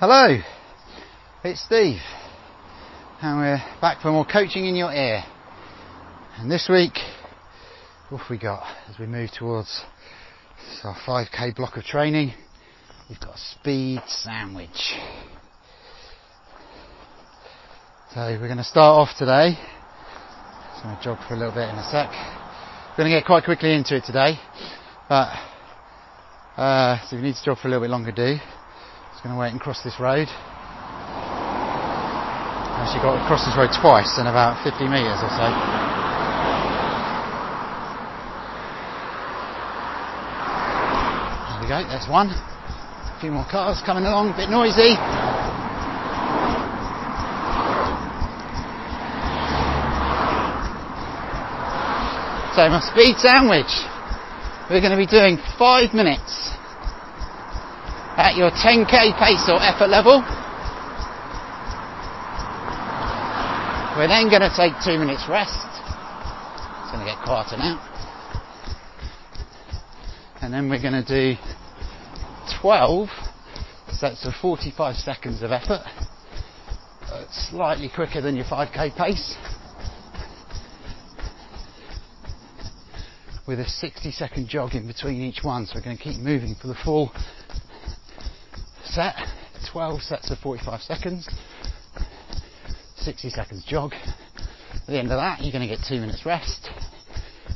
Hello, it's Steve, and we're back for more coaching in your ear. And this week, what have we got as we move towards our 5k block of training? We've got a speed sandwich. So we're going to start off today. So I'm going to jog for a little bit in a sec. We're going to get quite quickly into it today, but uh, so if you need to jog for a little bit longer, do. Just going to wait and cross this road. Actually got to cross this road twice in about 50 metres or so. There we go, there's one. A few more cars coming along, a bit noisy. So my speed sandwich. We're going to be doing five minutes at your 10k pace or effort level. We're then going to take two minutes rest. It's going to get quieter now. And then we're going to do 12 sets of 45 seconds of effort. It's slightly quicker than your 5k pace. With a 60 second jog in between each one, so we're going to keep moving for the full set, 12 sets of 45 seconds, 60 seconds jog. At the end of that, you're going to get two minutes rest,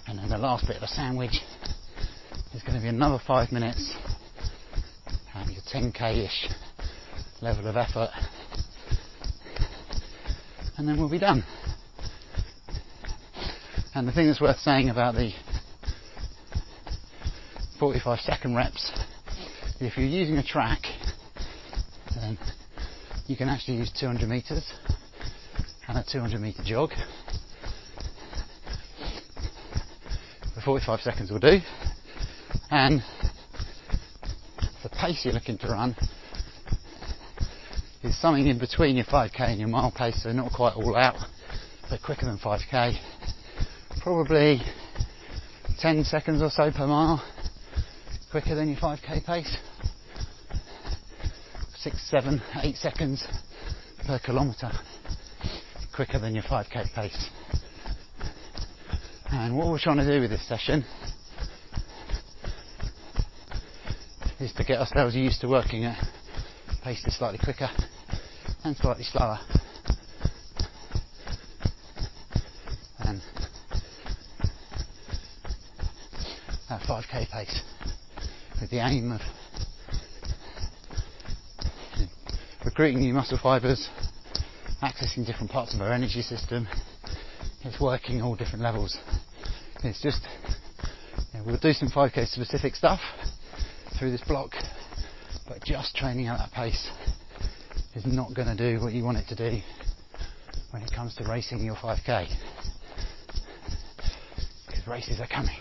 and then the last bit of a sandwich is going to be another five minutes at your 10k ish level of effort, and then we'll be done. And the thing that's worth saying about the 45 second reps, if you're using a track, you can actually use 200 meters and a 200 meter jog. For 45 seconds will do. And the pace you're looking to run is something in between your 5k and your mile pace, so not quite all out, but quicker than 5k. Probably 10 seconds or so per mile quicker than your 5k pace. Six, seven, eight seconds per kilometre quicker than your 5k pace. And what we're trying to do with this session is to get ourselves used to working at paces slightly quicker and slightly slower. And that 5k pace with the aim of recruiting new muscle fibres, accessing different parts of our energy system. It's working all different levels. It's just, you know, we'll do some 5k specific stuff through this block, but just training at that pace is not going to do what you want it to do when it comes to racing your 5k. Because races are coming.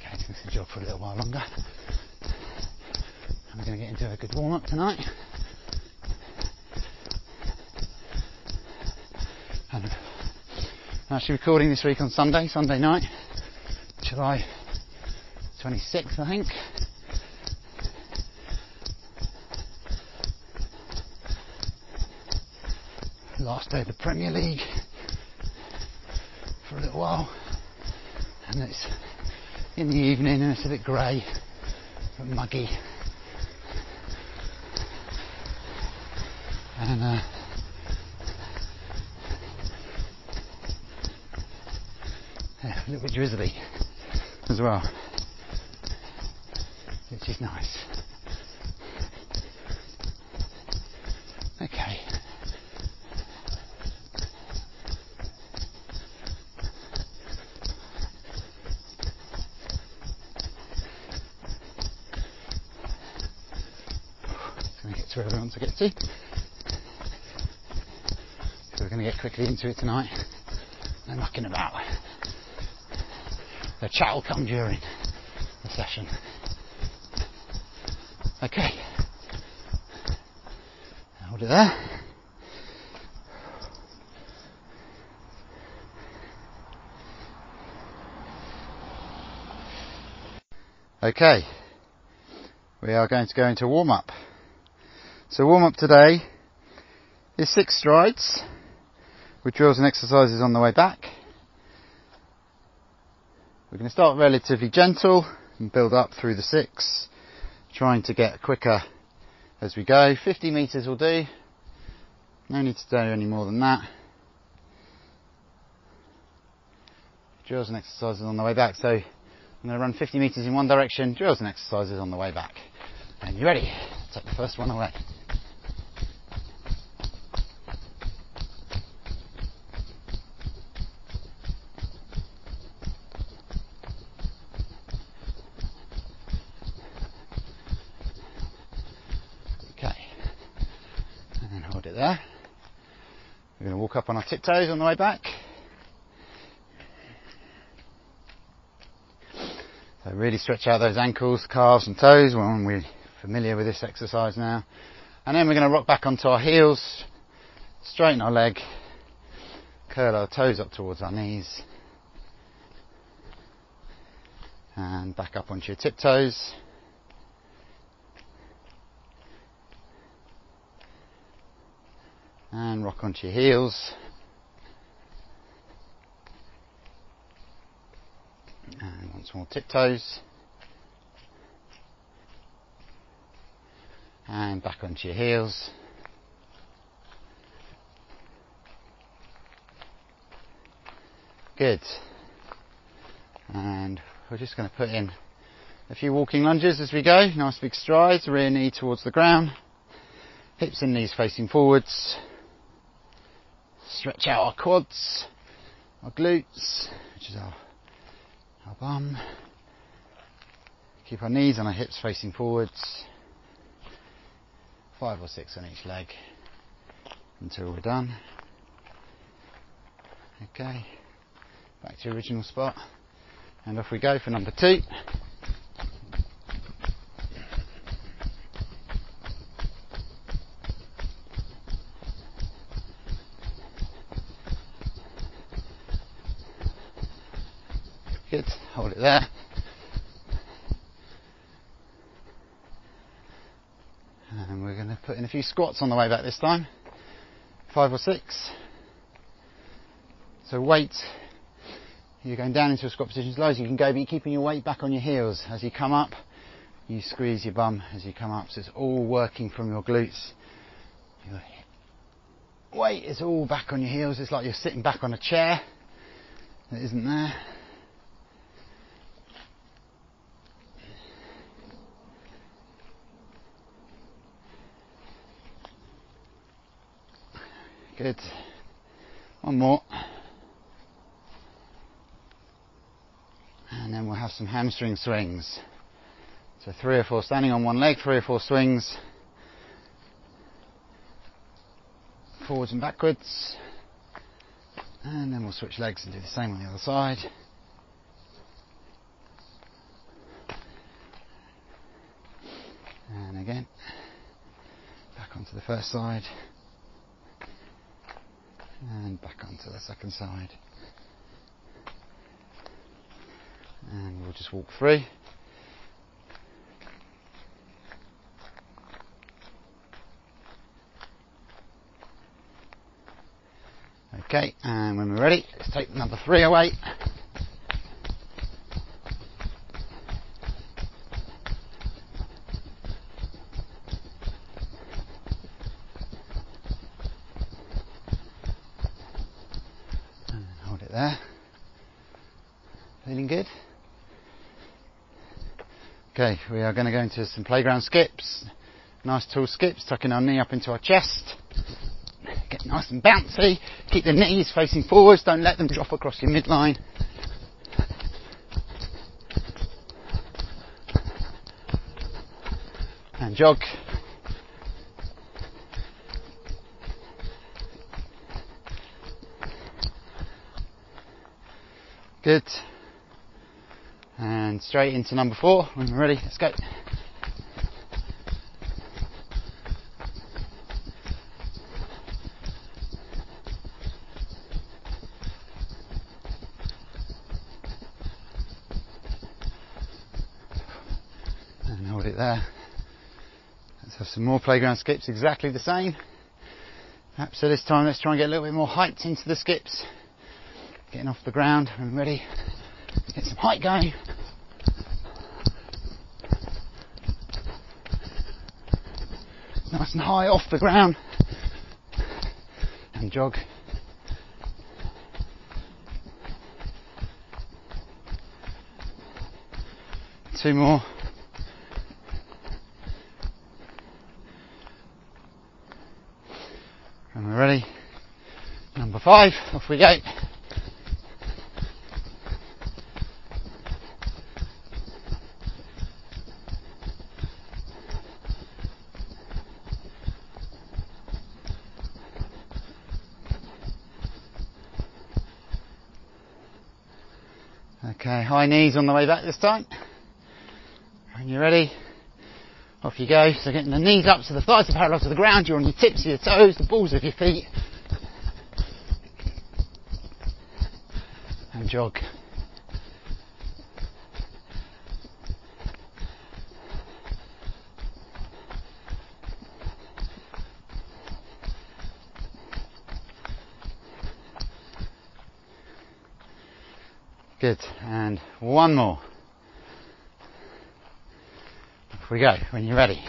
Okay, this job for a little while longer. We're going to get into a good warm up tonight. And I'm actually recording this week on Sunday, Sunday night, July 26th, I think. Last day of the Premier League for a little while, and it's in the evening and it's a bit grey, but muggy. And uh, a little bit drizzly as well, which is nice. Quickly into it tonight. No mucking about. The chat will come during the session. Okay. Hold it there. Okay, we are going to go into warm up. So warm up today is six strides with drills and exercises on the way back. We're going to start relatively gentle and build up through the six, trying to get quicker as we go. 50 metres will do. No need to do any more than that. Drills and exercises on the way back. So I'm going to run 50 metres in one direction, drills and exercises on the way back. And you ready? Take the first one away. Okay. And then hold it there. We're going to walk up on our tiptoes on the way back. So really stretch out those ankles, calves and toes when we're familiar with this exercise now. And then we're going to rock back onto our heels, straighten our leg, curl our toes up towards our knees. And back up onto your tiptoes. And rock onto your heels. And once more tiptoes. And back onto your heels. Good. And we're just going to put in a few walking lunges as we go. Nice big strides, rear knee towards the ground. Hips and knees facing forwards. Stretch out our quads, our glutes, which is our our bum. Keep our knees and our hips facing forwards. Five or six on each leg until we're done. Okay, back to original spot. And off we go for number two. There. And we're going to put in a few squats on the way back this time. Five or six. So weight. You're going down into a squat position as low as you can go, but you're keeping your weight back on your heels. As you come up, you squeeze your bum as you come up. So it's all working from your glutes. Your weight is all back on your heels. It's like you're sitting back on a chair that isn't there. Good. One more. And then we'll have some hamstring swings. So three or four standing on one leg, three or four swings. Forwards and backwards. And then we'll switch legs and do the same on the other side. And again, back onto the first side and back onto the second side. And we'll just walk through. Okay, and when we're ready, let's take number three away. We are going to go into some playground skips. Nice tall skips, tucking our knee up into our chest. Get nice and bouncy. Keep the knees facing forwards. Don't let them drop across your midline. And jog. Good. Straight into number four. When you're ready, let's go. And hold it there. Let's have some more playground skips, exactly the same. Perhaps so this time let's try and get a little bit more height into the skips. Getting off the ground and ready. Get some height going. Nice and high off the ground. And jog. Two more. And we're ready. Number five, off we go. Okay, high knees on the way back this time. When you're ready, off you go. So getting the knees up so the thighs are parallel to the ground, you're on your tips of your toes, the balls of your feet. And jog. And one more. Off we go when you're ready.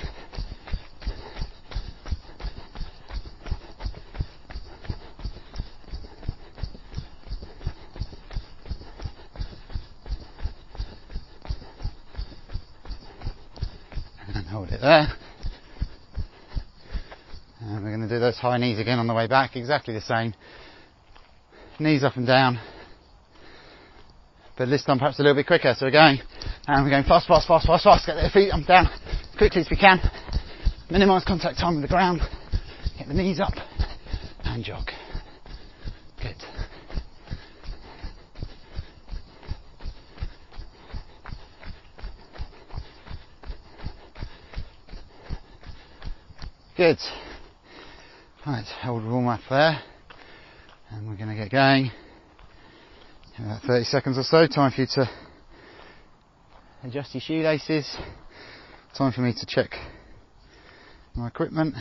And hold it there. And we're going to do those high knees again on the way back, exactly the same. Knees up and down. But this time perhaps a little bit quicker. So we're going, and we're going fast, fast, fast, fast, fast. Get their feet up down quickly as we can. Minimise contact time with the ground. Get the knees up and jog. Good. Good. Right, hold warm up there. And we're going to get going. About 30 seconds or so, time for you to adjust your shoelaces. Time for me to check my equipment.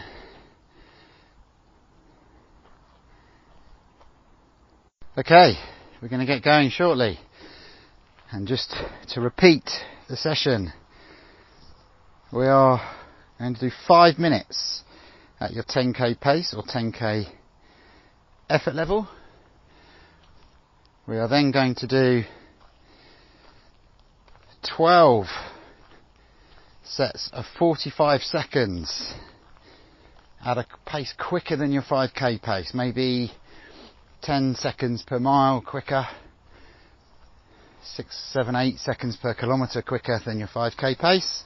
Okay, we're going to get going shortly. And just to repeat the session, we are going to do five minutes at your 10k pace or 10k effort level. We are then going to do 12 sets of 45 seconds at a pace quicker than your 5k pace, maybe 10 seconds per mile quicker, 6, 7, 8 seconds per kilometre quicker than your 5k pace.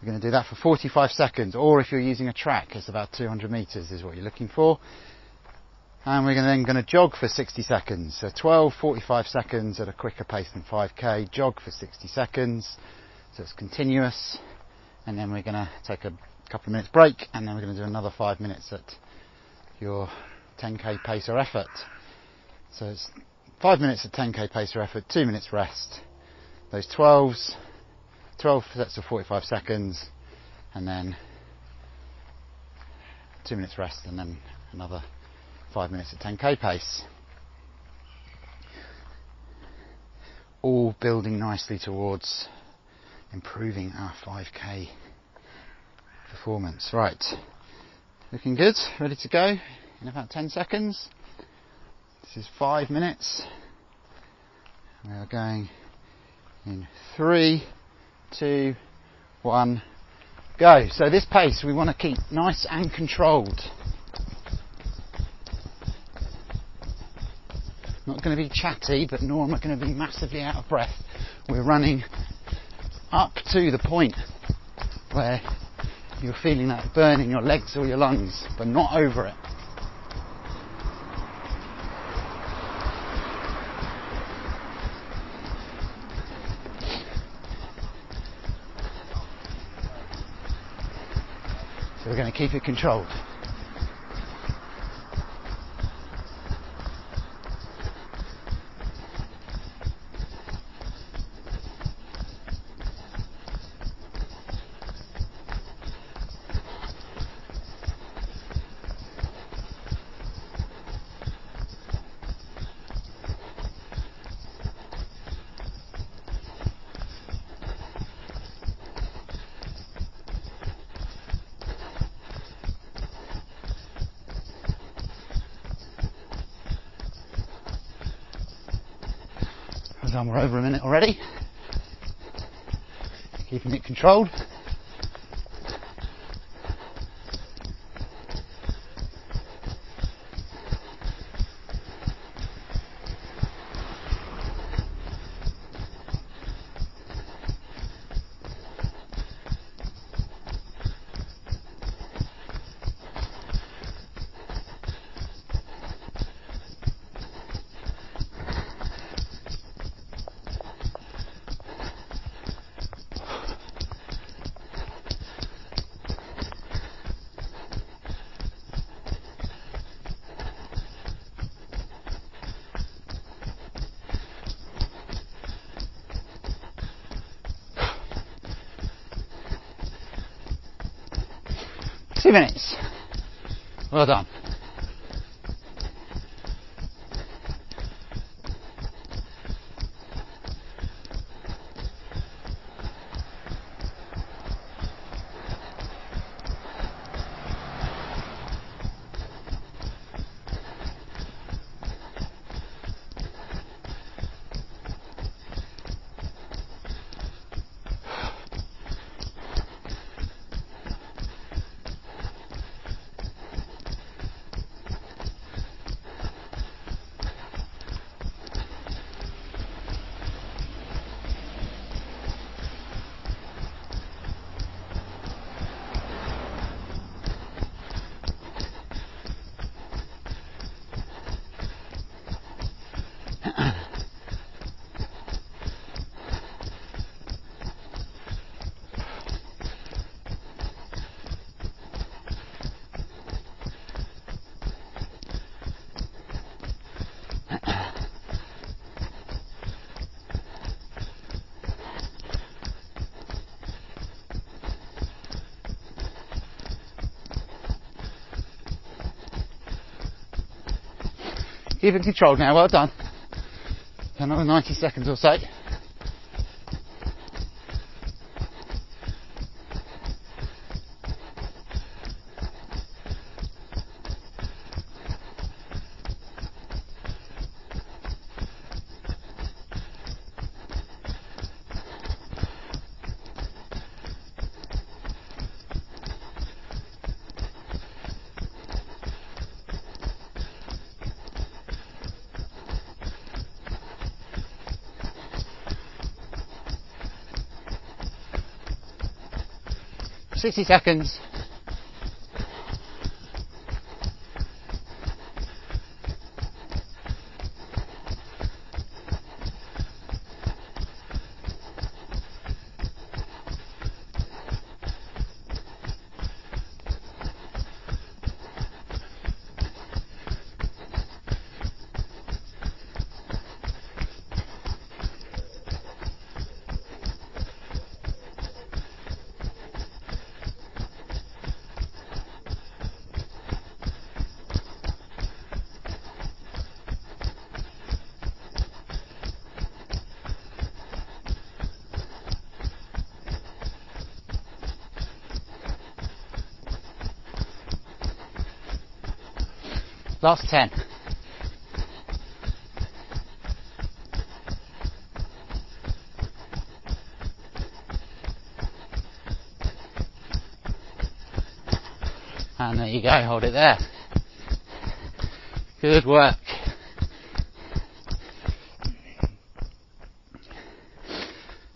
We're going to do that for 45 seconds, or if you're using a track, it's about 200 metres is what you're looking for. And we're then going to jog for 60 seconds. So 12, 45 seconds at a quicker pace than 5k, jog for 60 seconds. So it's continuous. And then we're going to take a couple of minutes break, and then we're going to do another five minutes at your 10k pace or effort. So it's five minutes at 10k pace or effort, two minutes rest. Those 12s, 12 sets of 45 seconds, and then two minutes rest, and then another five minutes at 10k pace. All building nicely towards improving our 5k performance. Right, looking good, ready to go in about 10 seconds. This is five minutes. We are going in three, two, one, go. So this pace we want to keep nice and controlled. not going to be chatty, but nor am I going to be massively out of breath. We're running up to the point where you're feeling that burn in your legs or your lungs, but not over it. So we're going to keep it controlled. Controlled. Two minutes. Well done. Keep it controlled now, well done. Another 90 seconds or so. Sixty seconds. Last 10. And there you go, hold it there. Good work.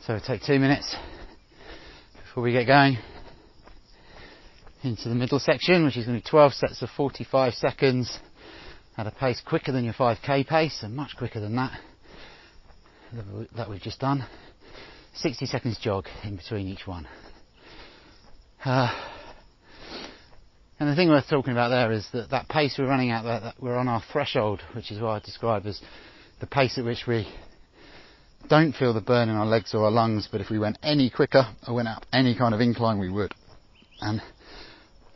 So take two minutes before we get going into the middle section, which is going to be 12 sets of 45 seconds at a pace quicker than your 5k pace and much quicker than that that we've just done. 60 seconds jog in between each one. Uh, And the thing worth talking about there is that that pace we're running at, that, that we're on our threshold, which is what I describe as the pace at which we don't feel the burn in our legs or our lungs, but if we went any quicker or went up any kind of incline, we would. And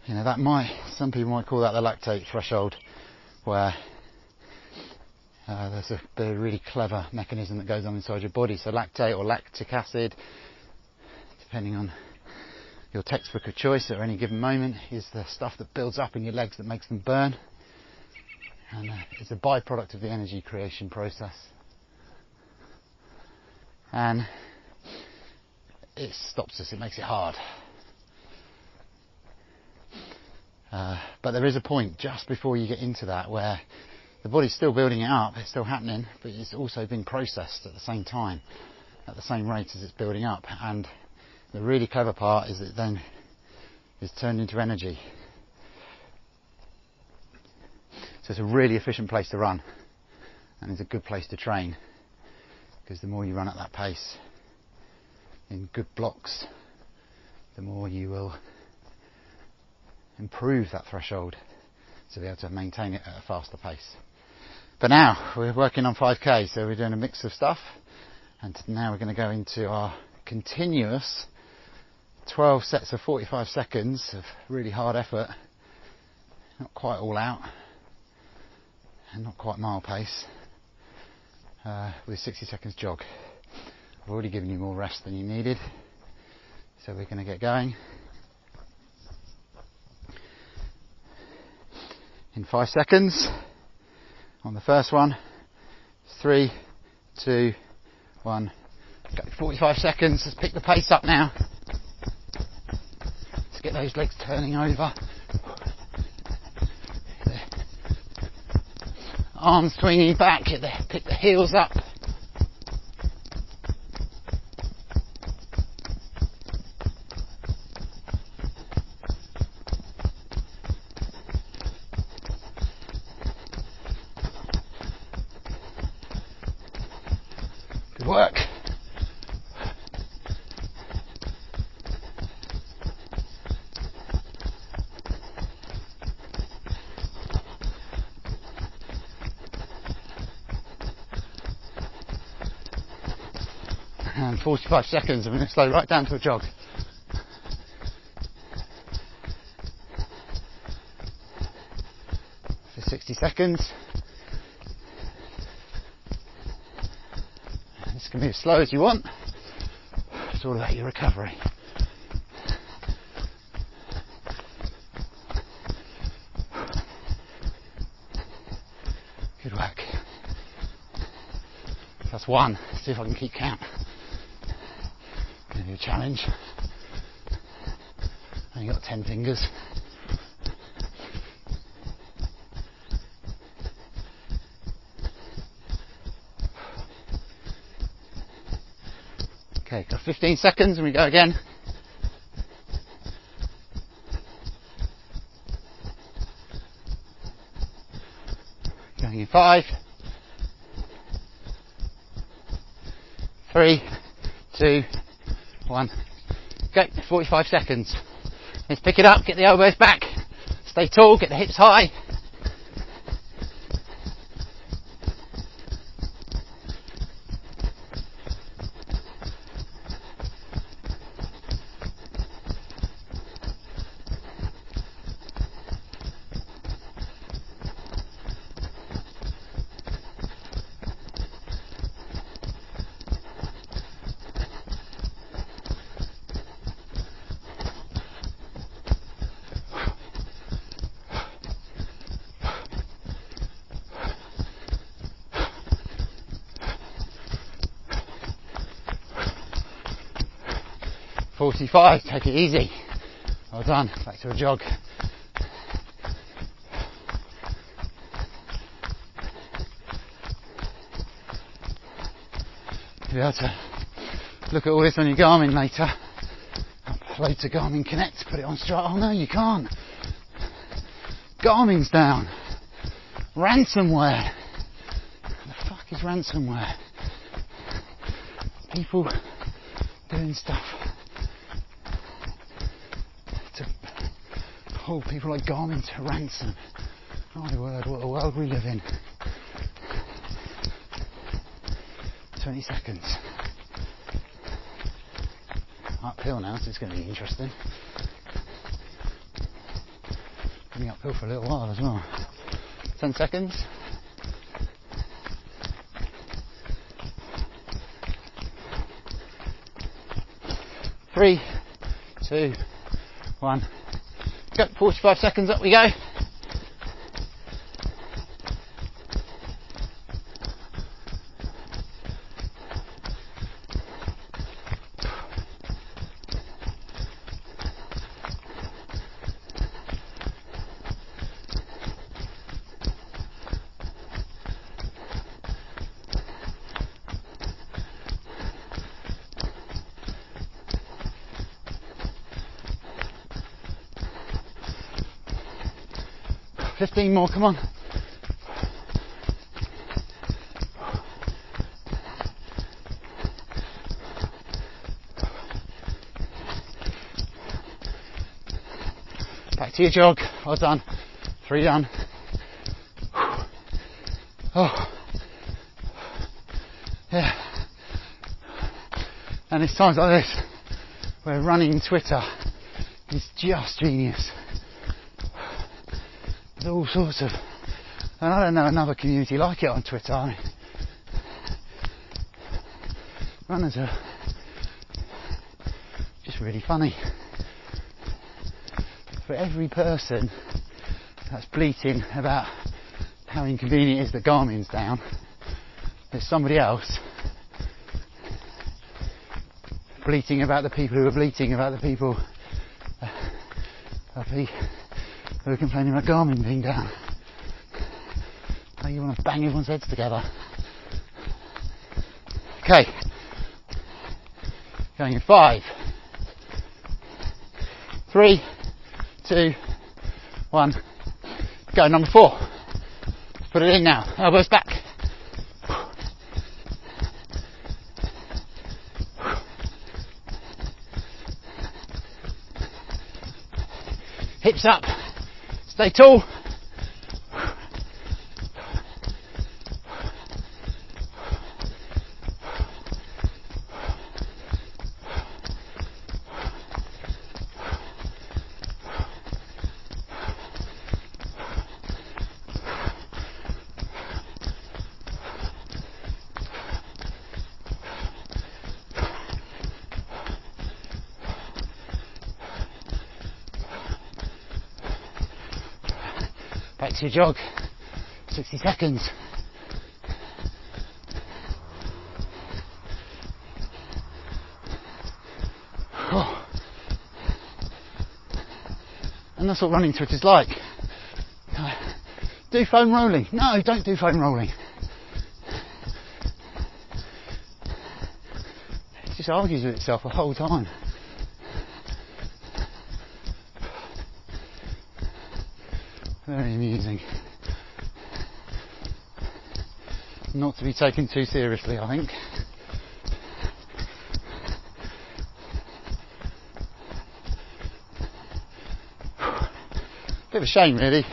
you know that might some people might call that the lactate threshold, where uh, there's a, a really clever mechanism that goes on inside your body. So lactate or lactic acid, depending on your textbook of choice at any given moment, is the stuff that builds up in your legs that makes them burn. And uh, it's a byproduct of the energy creation process. And it stops us, it makes it hard. Uh, but Uh, there is a point just before you get into that where the body's still building it up, it's still happening, but it's also being processed at the same time, at the same rate as it's building up. And the really clever part is that it then is turned into energy. So it's a really efficient place to run, and it's a good place to train, because the more you run at that pace in good blocks, the more you will improve that threshold to be able to maintain it at a faster pace. But now we're working on 5k, so we're doing a mix of stuff, and now we're going to go into our continuous 12 sets of 45 seconds of really hard effort, not quite all out, and not quite mile pace, uh, with 60 seconds jog. I've already given you more rest than you needed, so we're going to get going. In five seconds, on the first one, three, two, one, go. 45 seconds, let's pick the pace up now. Let's get those legs turning over. Arms swinging back, pick the heels up. Good work. 45 seconds, I'm going to slow right down to a jog. For 60 seconds. This can be as slow as you want. It's all about your recovery. Good work. That's one. See if I can keep count. Challenge. Only got ten fingers. Okay, got 15 seconds and we go again. Going in five, three, two, one. Go, 45 seconds. Let's pick it up, get the elbows back, stay tall, get the hips high. Forty-five. Take it easy. Well done. Back to a jog. Be able to look at all this on your Garmin later. Upload to Garmin Connect. Put it on straight. Oh no, you can't. Garmin's down. Ransomware. The fuck is ransomware? People doing stuff people like Garmin to ransom. My word, what a world we live in. 20 seconds. Uphill now, so it's going to be interesting. Coming uphill for a little while as well. 10 seconds. Three, two, one. 45 seconds, up we go. Fifteen more, come on. Back to your jog. Well done. Three done. Oh. Yeah. And it's times like this where running Twitter is just genius. There's all sorts of, and I don't know another community like it on Twitter. I mean, runners are just really funny. For every person that's bleating about how inconvenient it is that Garmin's down, there's somebody else bleating about the people who are bleating about the people uh, who are complaining about Garmin being down. Now you want to bang everyone's heads together. Okay. Going in five, three, two, one. Go, number four. Put it in now. Elbows back. Hips up. Stay tall. Your jog. 60 seconds. Oh. And that's what running Twitter is like. Do foam rolling. No, don't do foam rolling. It just argues with itself the whole time. Very amusing. Not to be taken too seriously, I think. Bit of a shame, really.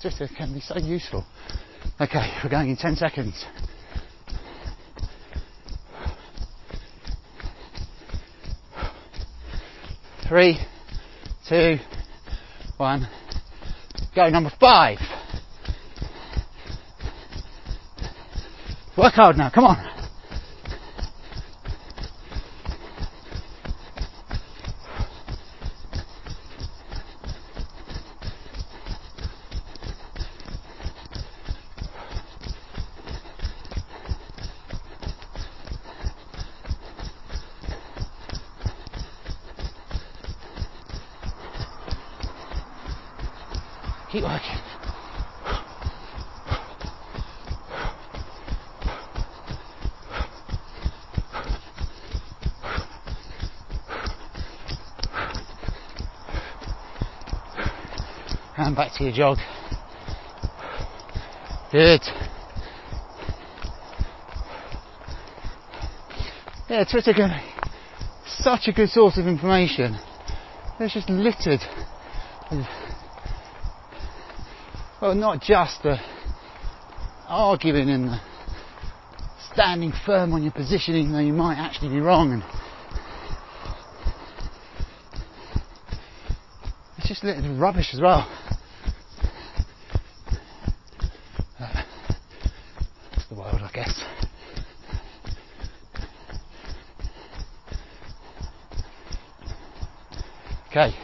Just it can be so useful. Okay, we're going in 10 seconds. Three, two, one. Go, number five. Work hard now, come on. Keep working. And back your jog. Good. Yeah, Twitter can be such a good source of information. It's just littered with, well, not just the arguing and the standing firm on your positioning, though you might actually be wrong. And it's just littered with rubbish as well. That's the world, I guess. Okay.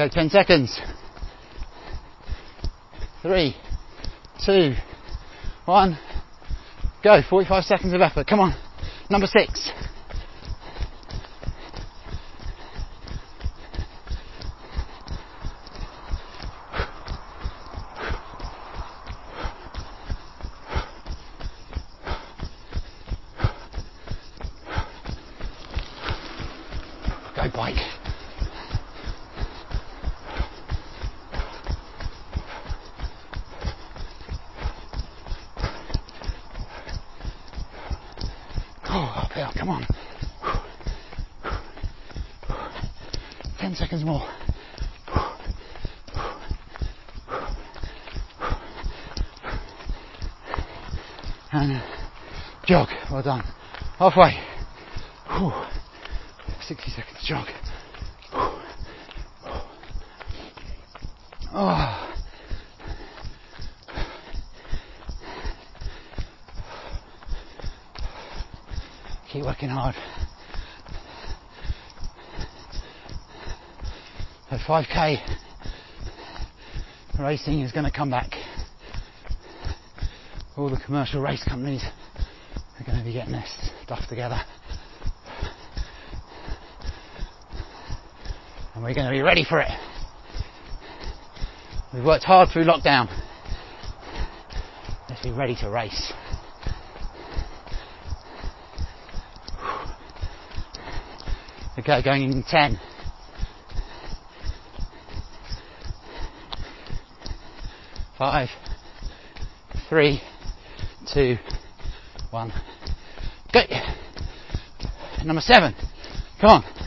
Okay, 10 seconds. Three, two, one, go. 45 seconds of effort. Come on. Number six. Go bike. Oh, uphill, come on. Ten seconds more. And jog, well done. Halfway. Whew. 60 seconds jog. Oh. Keep working hard. So 5k racing is going to come back. All the commercial race companies are going to be getting their stuff together. And we're going to be ready for it. We've worked hard through lockdown. Let's be ready to race. Okay, going in 10. Five, three, two, one. Go. Number seven. Come on.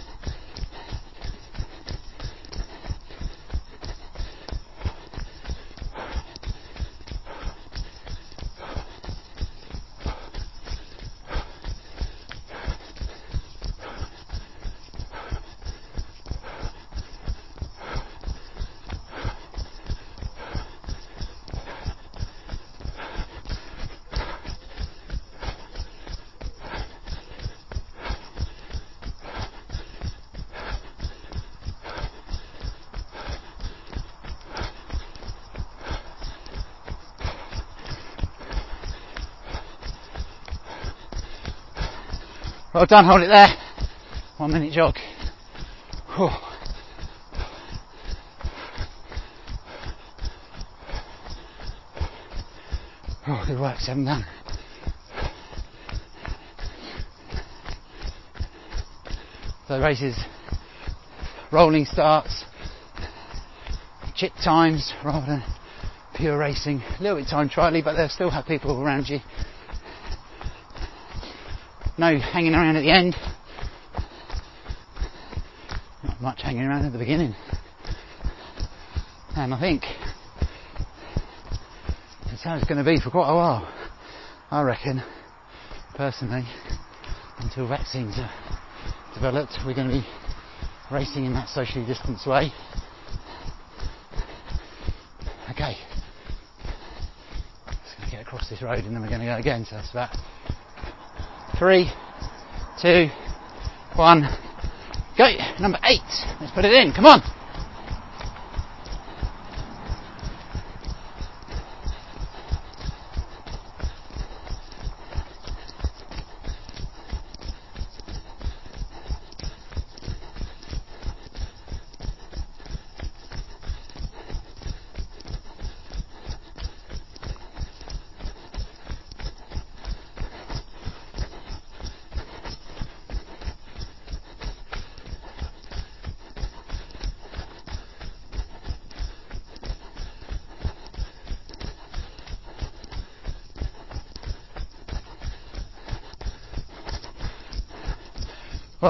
Done, hold it there. One minute jog. Whew. Oh, good work, seven done. So the races, rolling starts, chip times rather than pure racing. A little bit time trially, but they'll still have people around you no hanging around at the end. Not much hanging around at the beginning. And I think that's how it's going to be for quite a while. I reckon, personally, until vaccines are developed, we're going to be racing in that socially distanced way. Okay. Just going to get across this road and then we're going to go again, so that's about three, two, one, go. Number eight. Let's put it in. Come on.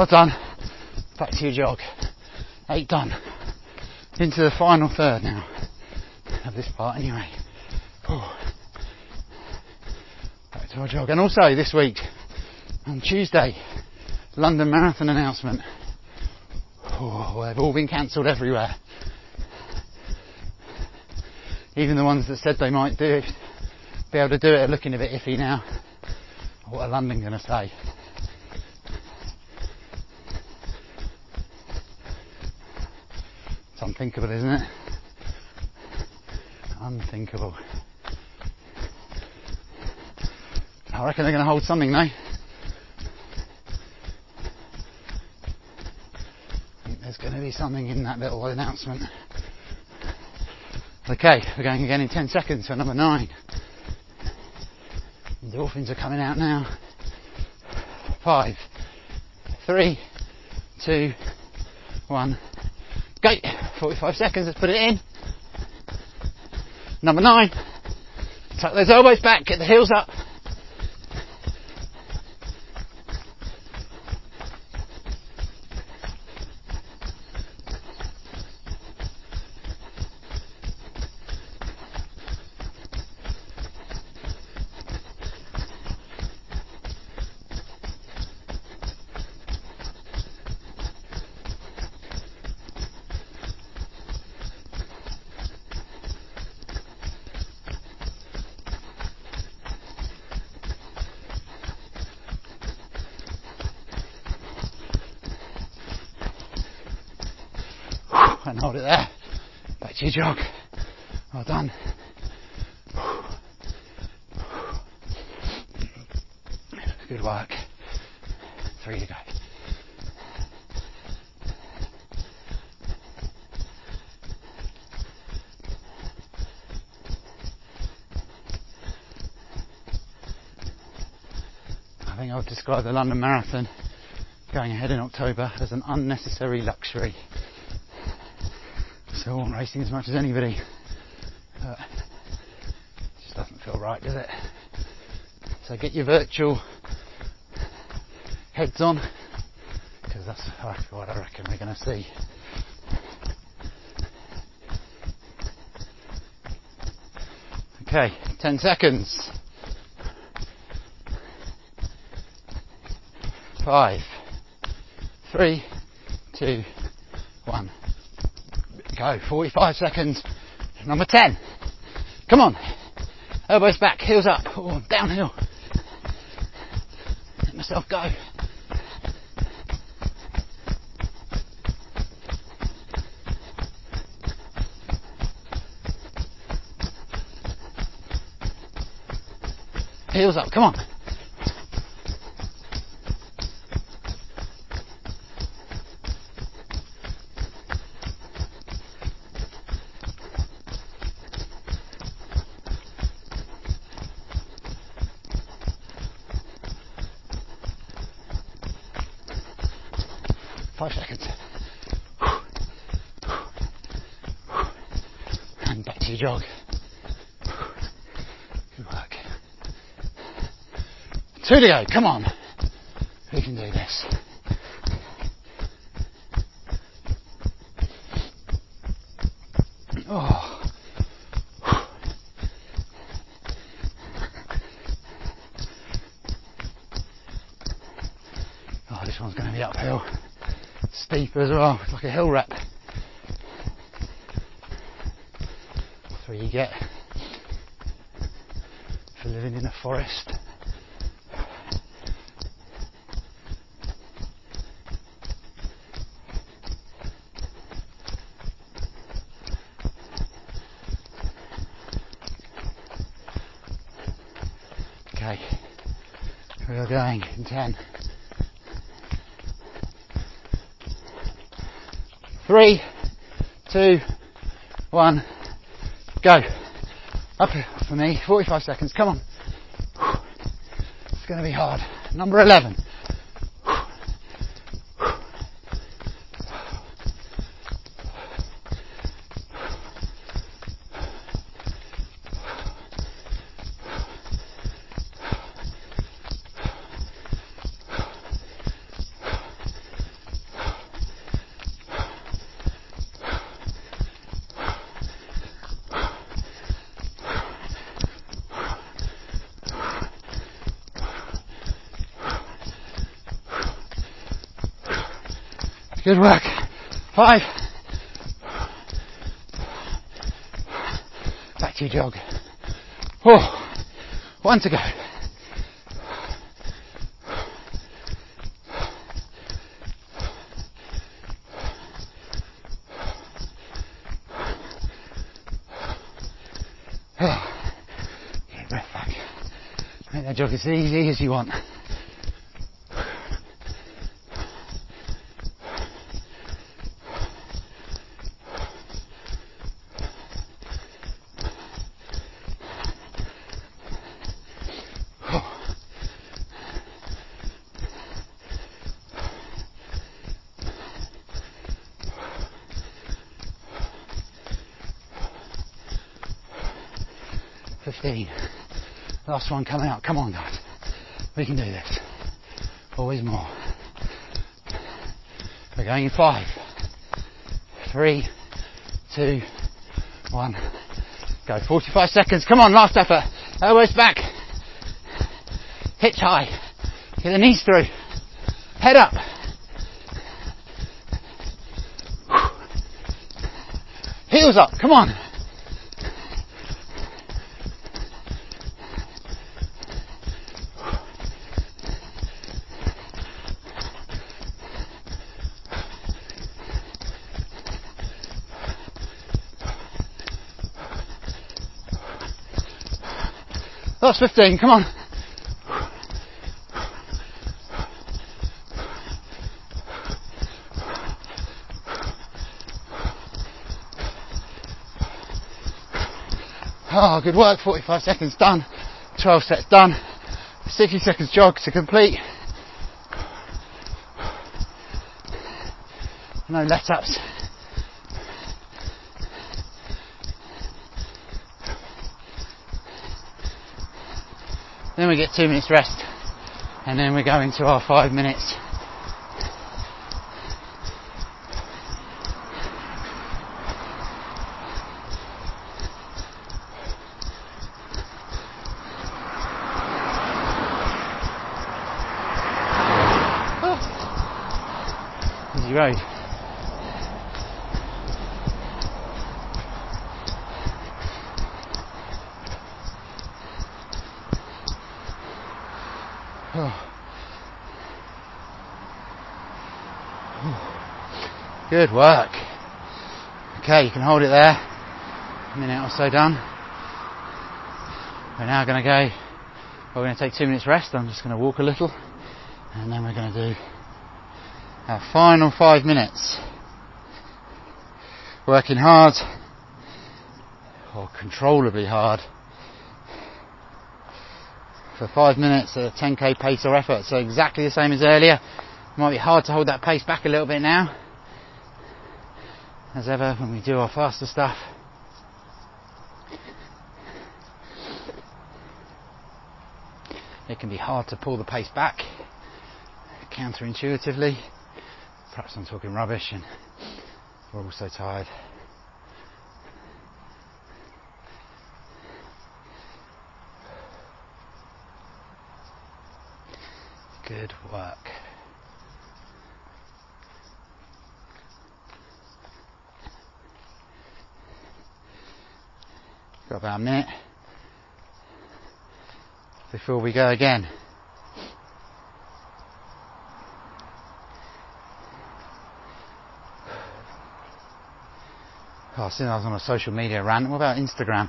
Well done. Back to your jog. Eight done. Into the final third now of this part anyway. Back to our jog. And also this week, on Tuesday, London Marathon announcement. Oh, they've all been cancelled everywhere. Even the ones that said they might do it, be able to do it are looking a bit iffy now. What are London going to say? Unthinkable, isn't it? Unthinkable. I reckon they're going to hold something though. there's going to be something in that little announcement. Okay, we're going again in 10 seconds for number 9. The dolphins are coming out now. Five, three, two, one, go. 45 seconds, let's put it in. Number 9. Tuck those elbows back, get the heels up. Jog. Well done. Good work. Three to go. I think I would describe the London Marathon going ahead in October as an unnecessary luxury. So I'm racing as much as anybody. But it just doesn't feel right, does it? So get your virtual heads on, because that's what I reckon we're going to see. Okay, 10 seconds. Five, three, two. Go, 45 seconds. Number 10. Come on. Elbows back, heels up. Oh, downhill. Let myself go. Heels up, come on. Two to go. Come on. We can do this. Oh. Oh, this one's going to be uphill. Steep as well. It's like a hill rep. That's what you get for living in a forest. 110. Three, two, one, go. Up for me, 45 seconds, come on. It's gonna be hard. Number 11. Good work. Five. Back to your jog. Four. One to go. Get breath back. Make that jog as easy as you want. Fifteen. Last one coming out. Come on, guys. We can do this. Always more. We're going in five, three, two, one. Go. 45 seconds. Come on, last effort. Elbows back. Hips high. Get the knees through. Head up. Heels up. Come on. Last 15, come on. Oh, good work. 45 seconds done. 12 sets done. 60 seconds jog to complete. No let ups. Then we get two minutes rest. And then we go into our five minutes. Road. Good work. Okay, you can hold it there. A minute or so done. We're now going to go, we're going to take two minutes rest. I'm just going to walk a little and then we're going to do our final five minutes. Working hard or controllably hard for five minutes at a 10k pace or effort. So exactly the same as earlier. Might be hard to hold that pace back a little bit now as ever when we do our faster stuff. It can be hard to pull the pace back counterintuitively. Perhaps I'm talking rubbish and we're all so tired. Good work. Got about a minute before we go again. Oh, since I was on a social media rant, what about Instagram?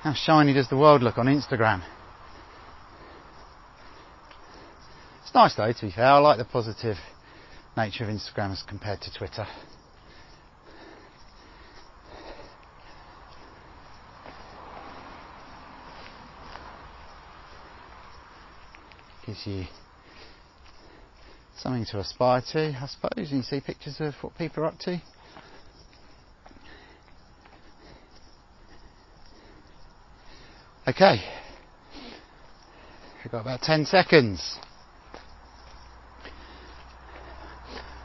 How shiny does the world look on Instagram? It's nice though, to be fair. I like the positive nature of Instagram as compared to Twitter. Gives you something to aspire to, I suppose, and you see pictures of what people are up to. Okay, we've got about 10 seconds.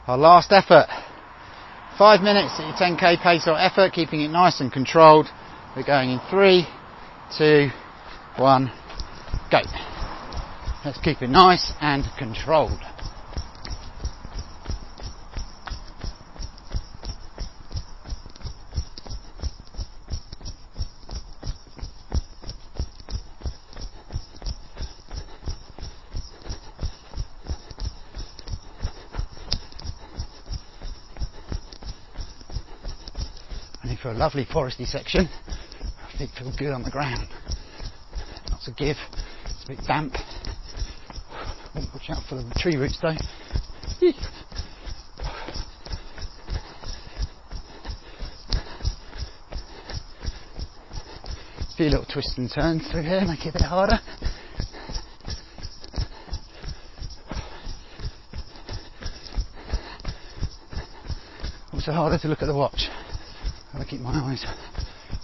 Our last effort. Five minutes at your 10k pace or effort, keeping it nice and controlled. We're going in three, two, one, go. Let's keep it nice and controlled. for a lovely foresty section. Feet feel good on the ground. Lots of give. It's a bit damp. Watch out for the tree roots though. A few little twists and turns through here, make it a bit harder. Also harder to look at the watch. To keep my eyes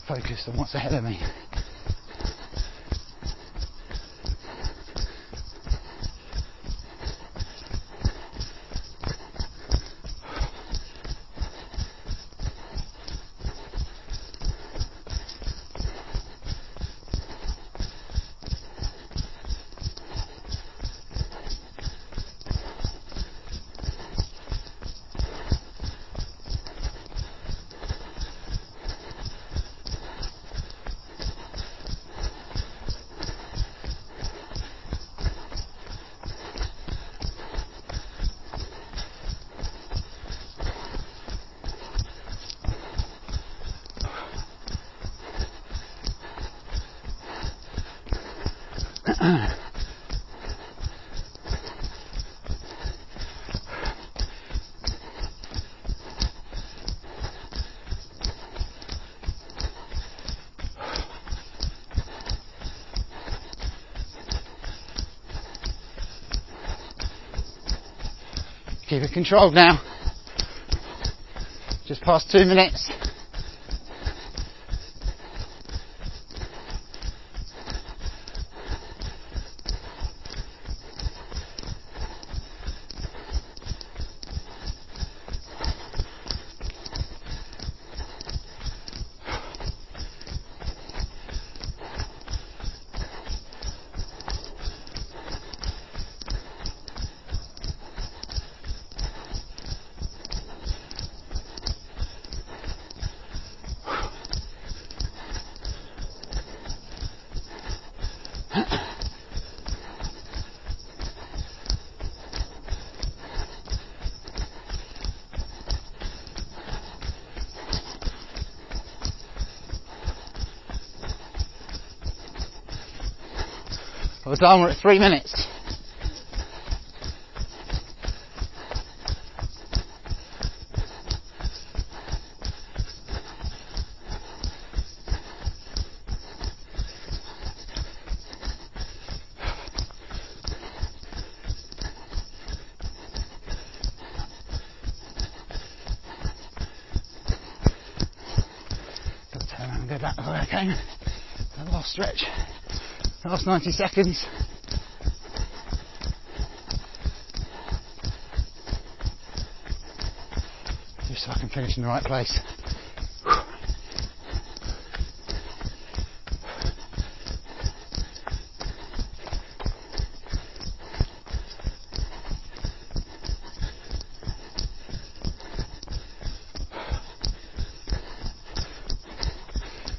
focused on what's ahead of me. Controlled now. Just past two minutes. Well done, we're at three minutes. 90 seconds. Just so I can finish in the right place.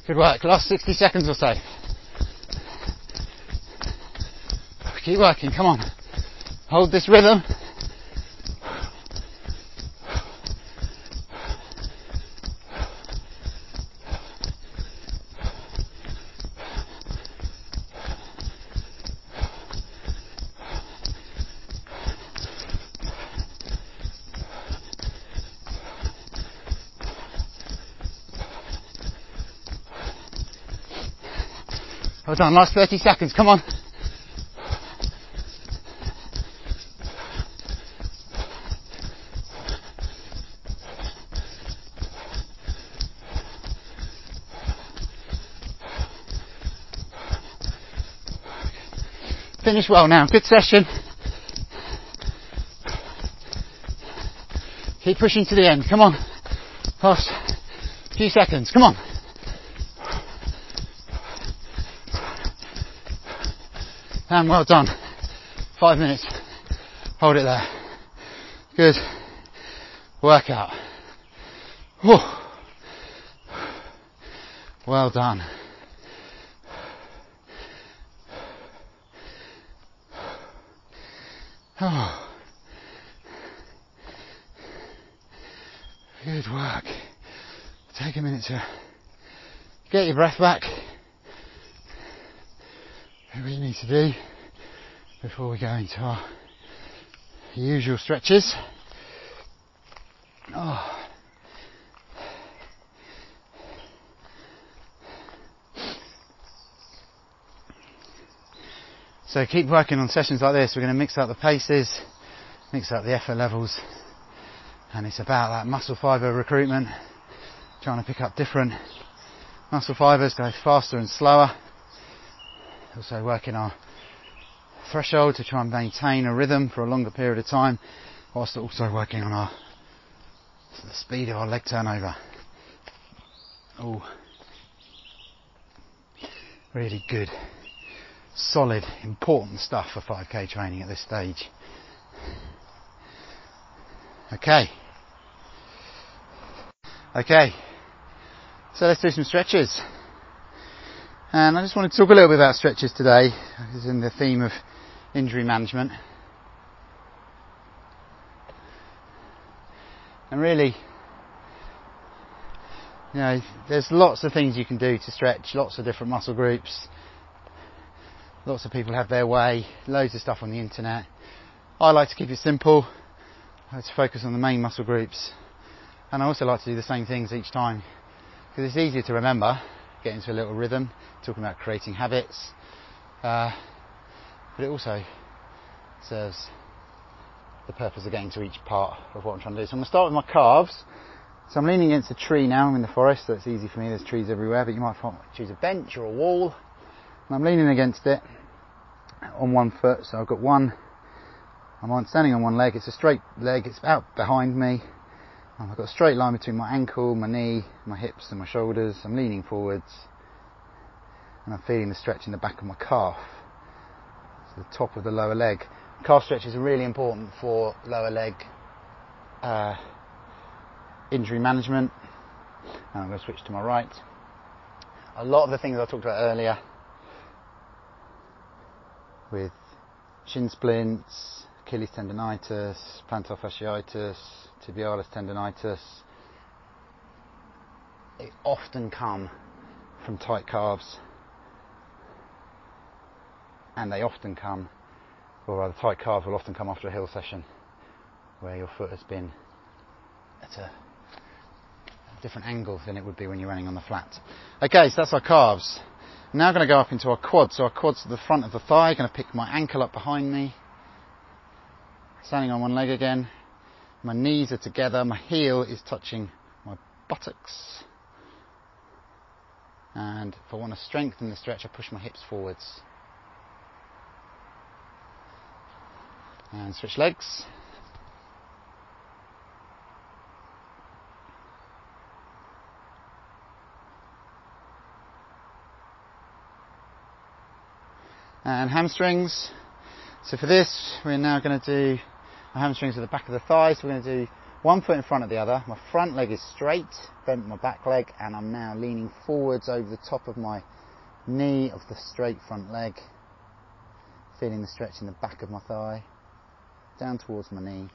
Good work. Last 60 seconds or so. Keep working, come on. Hold this rhythm. Well done, last 30 seconds, come on. Finish well now, good session. Keep pushing to the end, come on. Last few seconds, come on. And well done. Five minutes. Hold it there. Good. Workout. Whew. Well done. Oh. Good work. Get your breath back. What we need to do before we go into our usual stretches. Oh. So keep working on sessions like this. We're going to mix up the paces, mix up the effort levels, and it's about that muscle fiber recruitment, trying to pick up different muscle fibers, go faster and slower. Also working our threshold to try and maintain a rhythm for a longer period of time, whilst also working on our the speed of our leg turnover. Oh, really good solid, important stuff for 5k training at this stage. Okay. Okay. So let's do some stretches. And I just want to talk a little bit about stretches today, is in the theme of injury management. And really, you know, there's lots of things you can do to stretch, lots of different muscle groups, Lots of people have their way, loads of stuff on the internet. I like to keep it simple. I like to focus on the main muscle groups. And I also like to do the same things each time because it's easier to remember, get into a little rhythm, talking about creating habits. Uh, but it also serves the purpose of getting to each part of what I'm trying to do. So I'm going to start with my calves. So I'm leaning against a tree now. I'm in the forest, so it's easy for me. There's trees everywhere, but you might choose a bench or a wall and I'm leaning against it on one foot, so I've got one, I'm standing on one leg, it's a straight leg, it's out behind me. I've got a straight line between my ankle, my knee, my hips and my shoulders. I'm leaning forwards and I'm feeling the stretch in the back of my calf. So the top of the lower leg. Calf stretch is really important for lower leg uh, injury management. And I'm going to switch to my right. A lot of the things I talked about earlier with shin splints, Achilles tendonitis, plantar fasciitis, tibialis tendonitis. They often come from tight calves and they often come, or rather tight calves will often come after a hill session where your foot has been at a different angle than it would be when you're running on the flat. Okay, so that's our calves. Now I'm now going to go up into our quads. So our quad's at the front of the thigh. I'm Going to pick my ankle up behind me. Standing on one leg again. My knees are together. My heel is touching my buttocks. And if I want to strengthen the stretch, I push my hips forwards. And switch legs. and hamstrings. So for this, we're now going to do our hamstrings at the back of the thighs. We're going to do one foot in front of the other. My front leg is straight, bent my back leg, and I'm now leaning forwards over the top of my knee of the straight front leg, feeling the stretch in the back of my thigh, down towards my knee.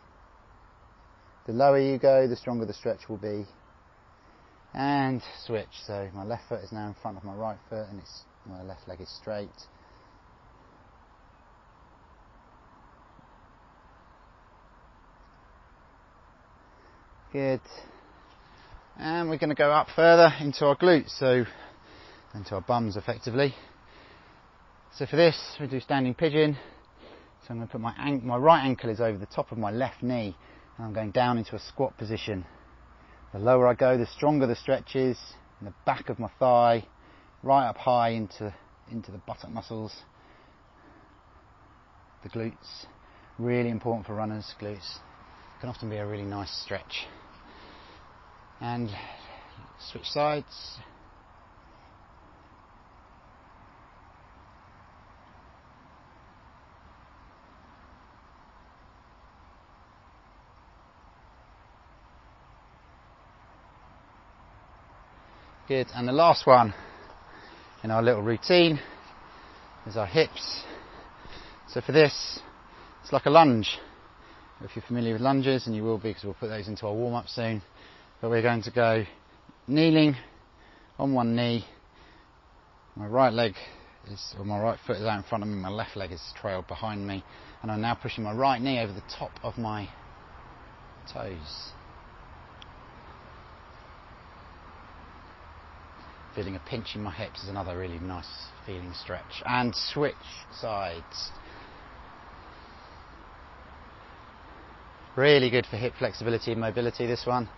The lower you go, the stronger the stretch will be. And switch. So my left foot is now in front of my right foot, and it's my left leg is straight. Good. And we're going to go up further into our glutes, so into our bums effectively. So for this, we do standing pigeon. So I'm going to put my, an- my right ankle is over the top of my left knee, and I'm going down into a squat position. The lower I go, the stronger the stretch is in the back of my thigh, right up high into into the buttock muscles, the glutes. Really important for runners, glutes. Can often be a really nice stretch and switch sides. Good, and the last one in our little routine is our hips. So for this, it's like a lunge. If you're familiar with lunges, and you will be because we'll put those into our warm up soon, but we're going to go kneeling on one knee. My right leg is, or my right foot is out in front of me, my left leg is trailed behind me, and I'm now pushing my right knee over the top of my toes. Feeling a pinch in my hips is another really nice feeling stretch. And switch sides. Really good for hip flexibility and mobility, this one.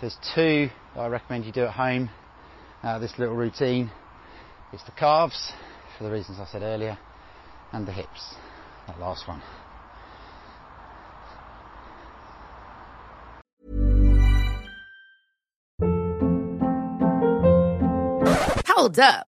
There's two that I recommend you do at home. Uh, this little routine. It's the calves, for the reasons I said earlier, and the hips, that last one. Hold up.